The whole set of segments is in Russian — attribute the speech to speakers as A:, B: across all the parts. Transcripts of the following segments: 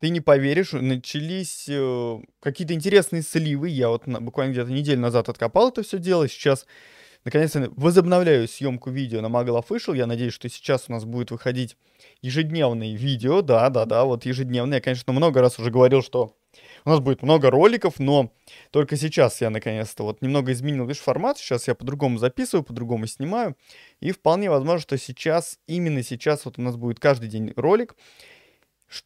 A: ты не поверишь, начались э, какие-то интересные сливы. Я вот буквально где-то неделю назад откопал это все дело. Сейчас, наконец-то, возобновляю съемку видео на Magal Official. Я надеюсь, что сейчас у нас будет выходить ежедневные видео. Да, да, да, вот ежедневные. Я, конечно, много раз уже говорил, что у нас будет много роликов, но только сейчас я наконец-то вот немного изменил лишь формат. Сейчас я по-другому записываю, по-другому снимаю. И вполне возможно, что сейчас, именно сейчас вот у нас будет каждый день ролик.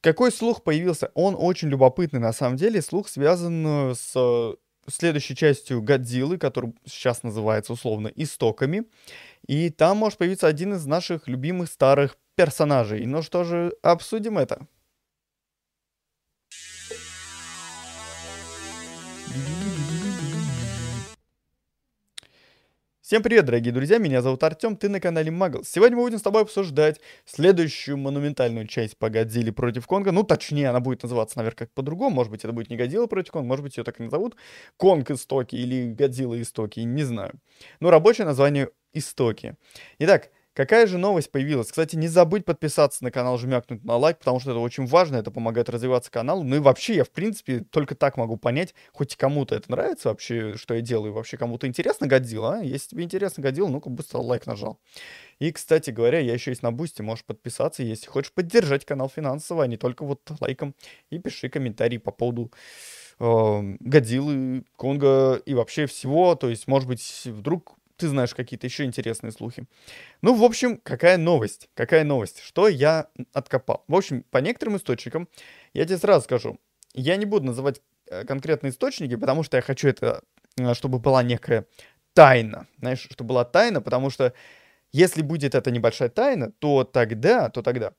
A: Какой слух появился? Он очень любопытный, на самом деле. Слух связан э, с следующей частью Годзиллы, который сейчас называется условно «Истоками». И там может появиться один из наших любимых старых персонажей. Ну что же, обсудим это. Всем привет, дорогие друзья, меня зовут Артем, ты на канале Магл. Сегодня мы будем с тобой обсуждать следующую монументальную часть по Годзилле против Конга. Ну, точнее, она будет называться, наверное, как по-другому. Может быть, это будет не Годзилла против Конга, может быть, ее так и назовут. Конг Истоки или Годзилла Истоки, не знаю. Ну, рабочее название Истоки. Итак, Какая же новость появилась? Кстати, не забудь подписаться на канал, жмякнуть на лайк, потому что это очень важно, это помогает развиваться каналу. Ну и вообще, я, в принципе, только так могу понять, хоть кому-то это нравится вообще, что я делаю, вообще кому-то интересно Годзилла, а? Если тебе интересно Годзилла, ну-ка быстро лайк нажал. И, кстати говоря, я еще есть на Boosty, можешь подписаться, если хочешь поддержать канал финансово, а не только вот лайком. И пиши комментарии по поводу э, Годзиллы, Конга и вообще всего. То есть, может быть, вдруг ты знаешь какие-то еще интересные слухи. Ну, в общем, какая новость? Какая новость? Что я откопал? В общем, по некоторым источникам, я тебе сразу скажу, я не буду называть э, конкретные источники, потому что я хочу это, э, чтобы была некая тайна. Знаешь, чтобы была тайна, потому что если будет эта небольшая тайна, то тогда, то тогда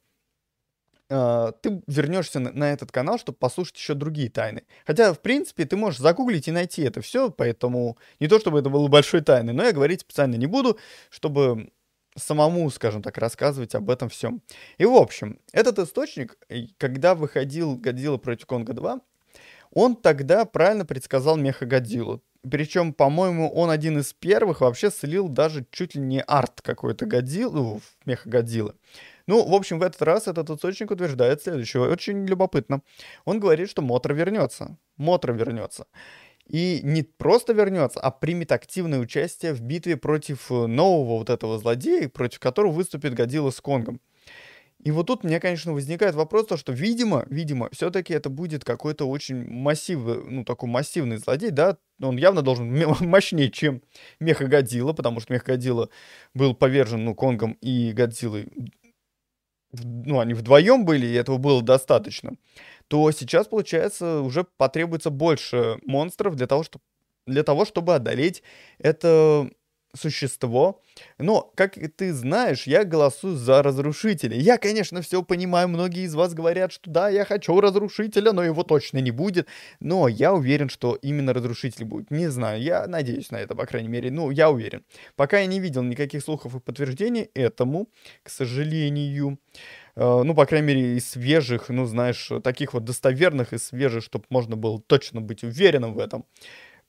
A: ты вернешься на, этот канал, чтобы послушать еще другие тайны. Хотя, в принципе, ты можешь загуглить и найти это все, поэтому не то, чтобы это было большой тайной, но я говорить специально не буду, чтобы самому, скажем так, рассказывать об этом всем. И, в общем, этот источник, когда выходил Годзилла против Конга 2, он тогда правильно предсказал Меха Годзиллу. Причем, по-моему, он один из первых вообще слил даже чуть ли не арт какой-то Годзиллу, Меха Годзиллы. Ну, в общем, в этот раз этот источник утверждает следующее. Очень любопытно. Он говорит, что Мотор вернется. Мотор вернется. И не просто вернется, а примет активное участие в битве против э, нового вот этого злодея, против которого выступит Годзилла с Конгом. И вот тут меня, конечно, возникает вопрос, то, что, видимо, видимо, все-таки это будет какой-то очень массивный, ну, такой массивный злодей, да, он явно должен мощнее, чем Меха Годзилла, потому что Меха Годзилла был повержен, ну, Конгом и Годзиллой ну, они вдвоем были, и этого было достаточно, то сейчас, получается, уже потребуется больше монстров для того, чтобы, для того, чтобы одолеть это существо. Но, как ты знаешь, я голосую за разрушителя. Я, конечно, все понимаю, многие из вас говорят, что да, я хочу разрушителя, но его точно не будет. Но я уверен, что именно разрушитель будет. Не знаю, я надеюсь на это, по крайней мере. Ну, я уверен. Пока я не видел никаких слухов и подтверждений этому, к сожалению. Uh, ну, по крайней мере, из свежих, ну, знаешь, таких вот достоверных и свежих, чтобы можно было точно быть уверенным в этом.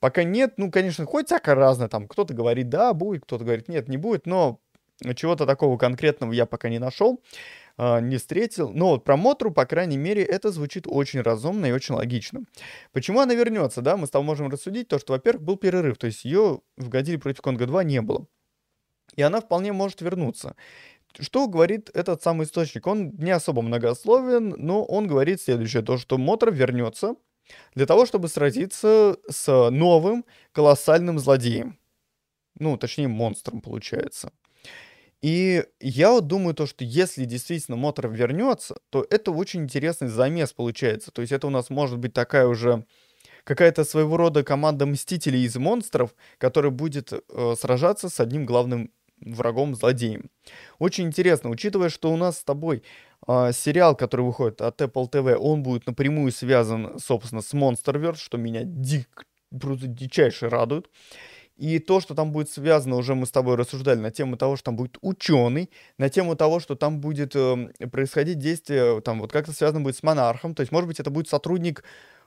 A: Пока нет, ну, конечно, хоть всякое разное, там, кто-то говорит, да, будет, кто-то говорит, нет, не будет, но чего-то такого конкретного я пока не нашел, а, не встретил. Но вот про Мотру, по крайней мере, это звучит очень разумно и очень логично. Почему она вернется, да, мы с тобой можем рассудить, то, что, во-первых, был перерыв, то есть ее в Годзилле против Конга 2 не было. И она вполне может вернуться. Что говорит этот самый источник? Он не особо многословен, но он говорит следующее, то, что Мотор вернется, для того, чтобы сразиться с новым колоссальным злодеем. Ну, точнее, монстром, получается. И я вот думаю то, что если действительно Мотор вернется, то это очень интересный замес получается. То есть это у нас может быть такая уже какая-то своего рода команда мстителей из монстров, которая будет э, сражаться с одним главным врагом-злодеем. Очень интересно, учитывая, что у нас с тобой сериал, который выходит от Apple TV, он будет напрямую связан, собственно, с Monsterverse, что меня дик, просто дичайше радует. И то, что там будет связано, уже мы с тобой рассуждали на тему того, что там будет ученый, на тему того, что там будет э, происходить действие, там вот как-то связано будет с монархом, то есть, может быть, это будет сотрудник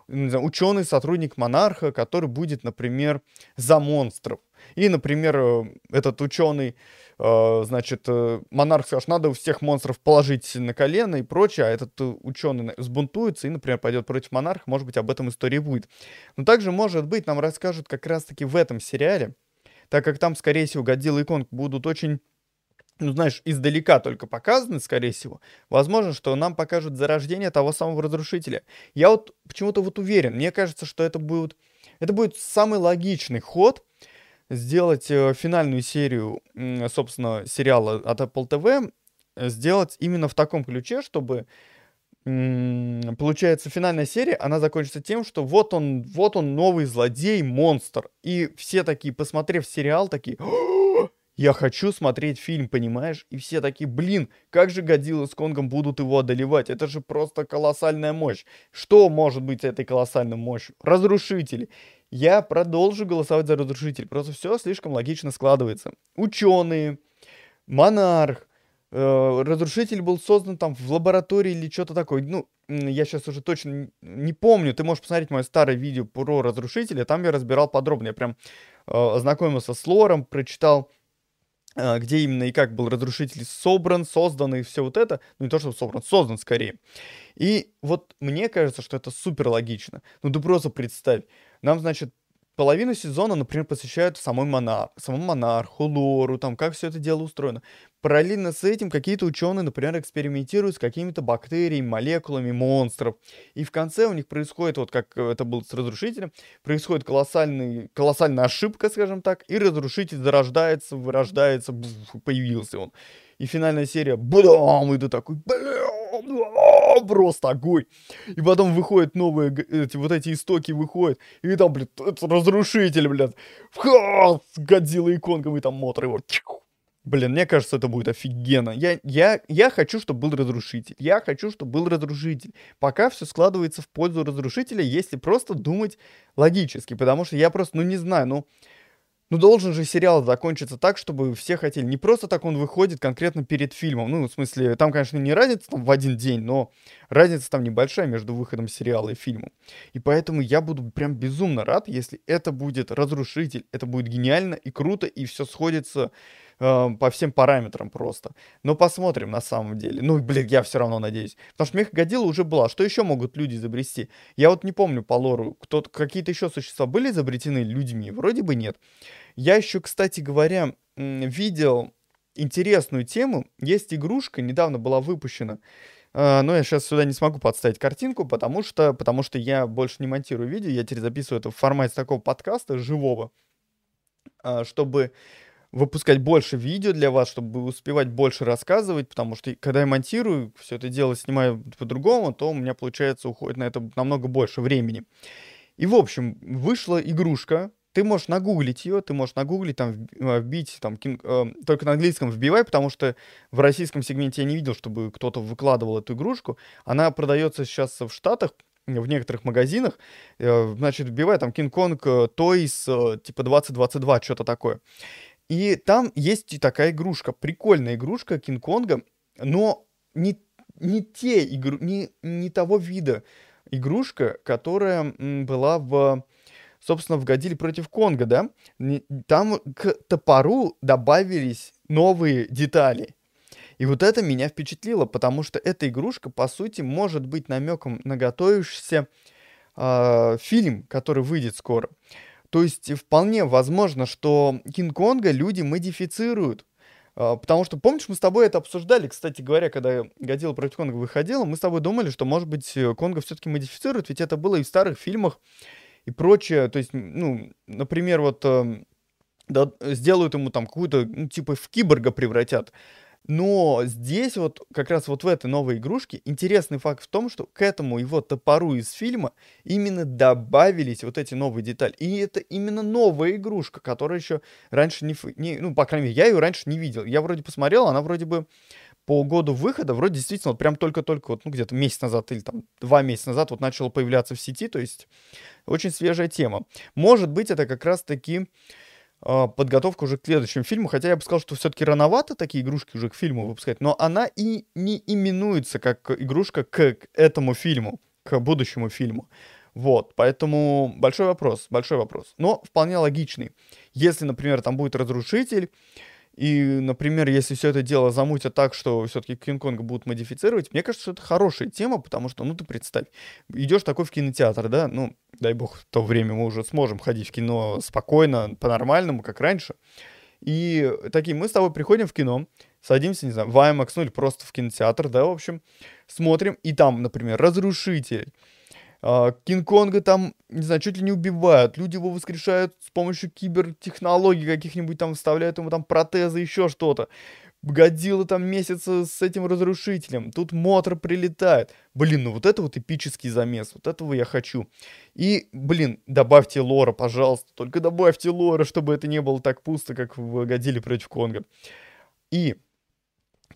A: ученый, сотрудник монарха, который будет, например, за монстров. И, например, э, этот ученый, э, значит, э, монарх скажет, надо у всех монстров положить на колено и прочее, а этот ученый сбунтуется и, например, пойдет против монарха, может быть, об этом истории будет. Но также, может быть, нам расскажут как раз-таки в этом сериале, так как там, скорее всего, Годзилла и Конг будут очень ну, знаешь, издалека только показаны, скорее всего, возможно, что нам покажут зарождение того самого разрушителя. Я вот почему-то вот уверен, мне кажется, что это будет, это будет самый логичный ход, сделать э, финальную серию, э, собственно, сериала от Apple TV, сделать именно в таком ключе, чтобы получается, финальная серия, она закончится тем, что вот он, вот он новый злодей, монстр. И все такие, посмотрев сериал, такие, я хочу смотреть фильм, понимаешь? И все такие, блин, как же Годзилла с Конгом будут его одолевать? Это же просто колоссальная мощь. Что может быть этой колоссальной мощью? Разрушители. Я продолжу голосовать за разрушитель. Просто все слишком логично складывается. Ученые, монарх, э, разрушитель был создан там в лаборатории или что-то такое. Ну, я сейчас уже точно не помню. Ты можешь посмотреть мое старое видео про разрушителя. Там я разбирал подробно. Я прям э, ознакомился с лором, прочитал а, где именно и как был разрушитель собран, создан и все вот это. Ну, не то, что собран, создан скорее. И вот мне кажется, что это супер логично. Ну, ты просто представь. Нам, значит, половину сезона, например, посвящают самой монар... самому монарху, лору, там, как все это дело устроено. Параллельно с этим какие-то ученые, например, экспериментируют с какими-то бактериями, молекулами монстров. И в конце у них происходит, вот как это было с разрушителем, происходит колоссальный, колоссальная ошибка, скажем так, и разрушитель зарождается, вырождается, буф, появился он. И финальная серия, бам, и ты такой, бля, просто огонь. И потом выходят новые, эти, вот эти истоки выходят, и там, блядь, разрушитель, блядь, с Годзиллой и Конгом, и там мотор его, Блин, мне кажется, это будет офигенно. Я, я, я хочу, чтобы был разрушитель. Я хочу, чтобы был разрушитель. Пока все складывается в пользу разрушителя, если просто думать логически. Потому что я просто, ну не знаю, ну... Ну, должен же сериал закончиться так, чтобы все хотели. Не просто так он выходит конкретно перед фильмом. Ну, в смысле, там, конечно, не разница там, в один день, но разница там небольшая между выходом сериала и фильмом. И поэтому я буду прям безумно рад, если это будет разрушитель. Это будет гениально и круто, и все сходится э, по всем параметрам просто. Но посмотрим на самом деле. Ну, блин, я все равно надеюсь. Потому что Меха уже была. Что еще могут люди изобрести? Я вот не помню по лору, какие-то еще существа были изобретены людьми? Вроде бы нет. Я еще, кстати говоря, видел интересную тему. Есть игрушка, недавно была выпущена. Uh, но я сейчас сюда не смогу подставить картинку, потому что, потому что я больше не монтирую видео, я теперь записываю это в формате такого подкаста живого, uh, чтобы выпускать больше видео для вас, чтобы успевать больше рассказывать, потому что когда я монтирую, все это дело снимаю по-другому, то у меня, получается, уходит на это намного больше времени. И, в общем, вышла игрушка, ты можешь нагуглить ее, ты можешь нагуглить, там, э, вбить, там, кинг, э, только на английском вбивай, потому что в российском сегменте я не видел, чтобы кто-то выкладывал эту игрушку. Она продается сейчас в Штатах, в некоторых магазинах, э, значит, вбивай там King Kong э, Toys, э, типа 2022, что-то такое. И там есть такая игрушка, прикольная игрушка Кинг-Конга, но не, не, те игру, не, не того вида игрушка, которая была в, собственно, в Годзилле против Конга, да? Там к топору добавились новые детали. И вот это меня впечатлило, потому что эта игрушка, по сути, может быть намеком на готовящийся э, фильм, который выйдет скоро. То есть вполне возможно, что Кинг-Конга люди модифицируют. А, потому что, помнишь, мы с тобой это обсуждали, кстати говоря, когда Годзилла против Конга выходила, мы с тобой думали, что, может быть, Конга все-таки модифицируют, ведь это было и в старых фильмах и прочее. То есть, ну, например, вот эм, да, сделают ему там какую-то, ну, типа в киборга превратят. Но здесь вот, как раз вот в этой новой игрушке, интересный факт в том, что к этому его топору из фильма именно добавились вот эти новые детали. И это именно новая игрушка, которая еще раньше не, не... Ну, по крайней мере, я ее раньше не видел. Я вроде посмотрел, она вроде бы по году выхода, вроде действительно, вот прям только-только, вот, ну, где-то месяц назад или там два месяца назад вот начала появляться в сети, то есть очень свежая тема. Может быть, это как раз-таки подготовка уже к следующему фильму, хотя я бы сказал, что все-таки рановато такие игрушки уже к фильму выпускать, но она и не именуется как игрушка к этому фильму, к будущему фильму. Вот, поэтому большой вопрос, большой вопрос. Но вполне логичный. Если, например, там будет разрушитель, и, например, если все это дело замутят так, что все-таки Кинг-Конга будут модифицировать, мне кажется, что это хорошая тема, потому что, ну, ты представь, идешь такой в кинотеатр, да, ну, дай бог, в то время мы уже сможем ходить в кино спокойно, по-нормальному, как раньше. И такие, мы с тобой приходим в кино, садимся, не знаю, в IMAX, ну или просто в кинотеатр, да, в общем, смотрим, и там, например, «Разрушитель», а, Кинг-Конга там, не знаю, чуть ли не убивают. Люди его воскрешают с помощью кибертехнологий каких-нибудь там, вставляют ему там протезы, еще что-то. Годзилла там месяца с этим разрушителем. Тут Мотор прилетает. Блин, ну вот это вот эпический замес. Вот этого я хочу. И, блин, добавьте лора, пожалуйста. Только добавьте лора, чтобы это не было так пусто, как в Годзилле против Конга. И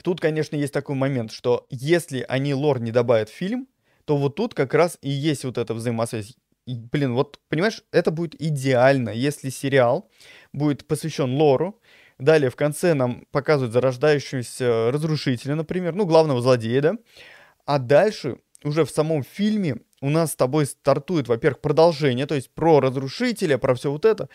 A: тут, конечно, есть такой момент, что если они лор не добавят в фильм, то вот тут как раз и есть вот эта взаимосвязь. И, блин, вот, понимаешь, это будет идеально, если сериал будет посвящен лору, далее в конце нам показывают зарождающегося разрушителя, например, ну, главного злодея, да, а дальше уже в самом фильме у нас с тобой стартует, во-первых, продолжение, то есть про разрушителя, про все вот это,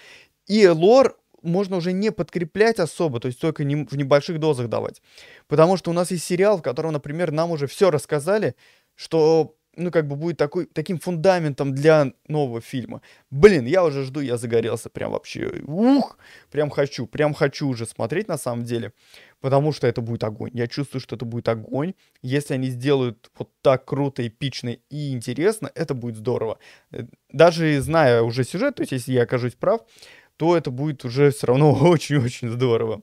A: и лор можно уже не подкреплять особо, то есть только не, в небольших дозах давать. Потому что у нас есть сериал, в котором, например, нам уже все рассказали, что ну, как бы будет такой, таким фундаментом для нового фильма. Блин, я уже жду, я загорелся прям вообще. Ух, прям хочу, прям хочу уже смотреть на самом деле, потому что это будет огонь. Я чувствую, что это будет огонь. Если они сделают вот так круто, эпично и интересно, это будет здорово. Э, даже зная уже сюжет, то есть если я окажусь прав, то это будет уже все равно очень-очень здорово.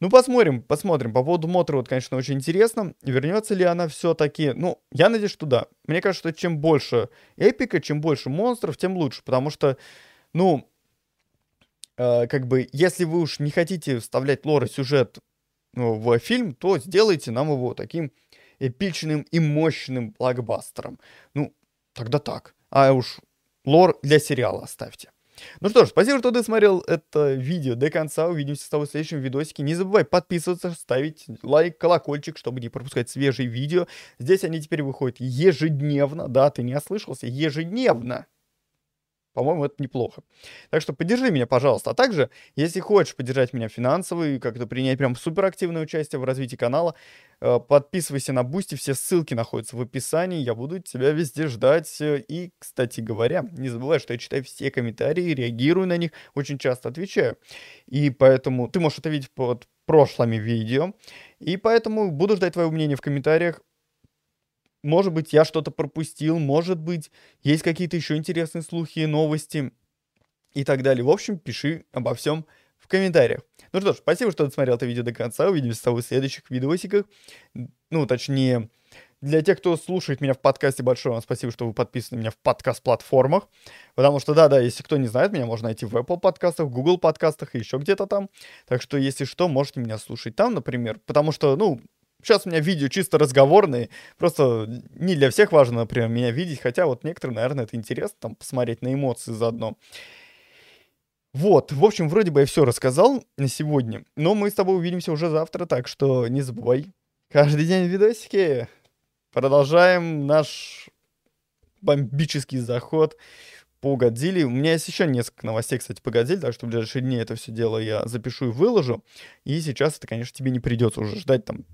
A: Ну, посмотрим, посмотрим. По поводу Мотора, вот, конечно, очень интересно. Вернется ли она все-таки? Ну, я надеюсь, что да. Мне кажется, что чем больше эпика, чем больше монстров, тем лучше. Потому что, ну, э, как бы, если вы уж не хотите вставлять лор и сюжет ну, в фильм, то сделайте нам его таким эпичным и мощным блокбастером. Ну, тогда так. А уж лор для сериала оставьте. Ну что ж, спасибо, что досмотрел это видео до конца. Увидимся с тобой в следующем видосике. Не забывай подписываться, ставить лайк, колокольчик, чтобы не пропускать свежие видео. Здесь они теперь выходят ежедневно. Да, ты не ослышался, ежедневно. По-моему, это неплохо. Так что поддержи меня, пожалуйста. А также, если хочешь поддержать меня финансово и как-то принять прям суперактивное участие в развитии канала, э, подписывайся на Boosty, все ссылки находятся в описании, я буду тебя везде ждать. И, кстати говоря, не забывай, что я читаю все комментарии, реагирую на них, очень часто отвечаю. И поэтому ты можешь это видеть под прошлыми видео. И поэтому буду ждать твоего мнения в комментариях. Может быть, я что-то пропустил, может быть, есть какие-то еще интересные слухи, новости и так далее. В общем, пиши обо всем в комментариях. Ну что ж, спасибо, что досмотрел это видео до конца. Увидимся с тобой в следующих видосиках. Ну, точнее, для тех, кто слушает меня в подкасте, большое вам спасибо, что вы подписаны на меня в подкаст-платформах. Потому что, да-да, если кто не знает, меня можно найти в Apple подкастах, в Google подкастах и еще где-то там. Так что, если что, можете меня слушать там, например. Потому что, ну, Сейчас у меня видео чисто разговорные, просто не для всех важно, например, меня видеть, хотя вот некоторым, наверное, это интересно, там, посмотреть на эмоции заодно. Вот, в общем, вроде бы я все рассказал на сегодня, но мы с тобой увидимся уже завтра, так что не забывай. Каждый день видосики. Продолжаем наш бомбический заход по Годзилле. У меня есть еще несколько новостей, кстати, по Годзилле, так что в ближайшие дни это все дело я запишу и выложу. И сейчас это, конечно, тебе не придется уже ждать там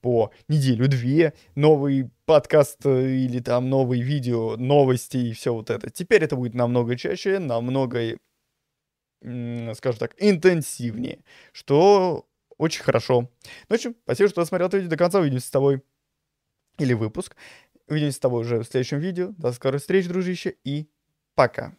A: по неделю-две новый подкаст э, или там новые видео, новости и все вот это. Теперь это будет намного чаще, намного, скажем так, интенсивнее, что очень хорошо. Ну, в общем, спасибо, что досмотрел это видео до конца. Увидимся с тобой. Или выпуск. Увидимся с тобой уже в следующем видео. До скорой встречи, дружище, и Пока.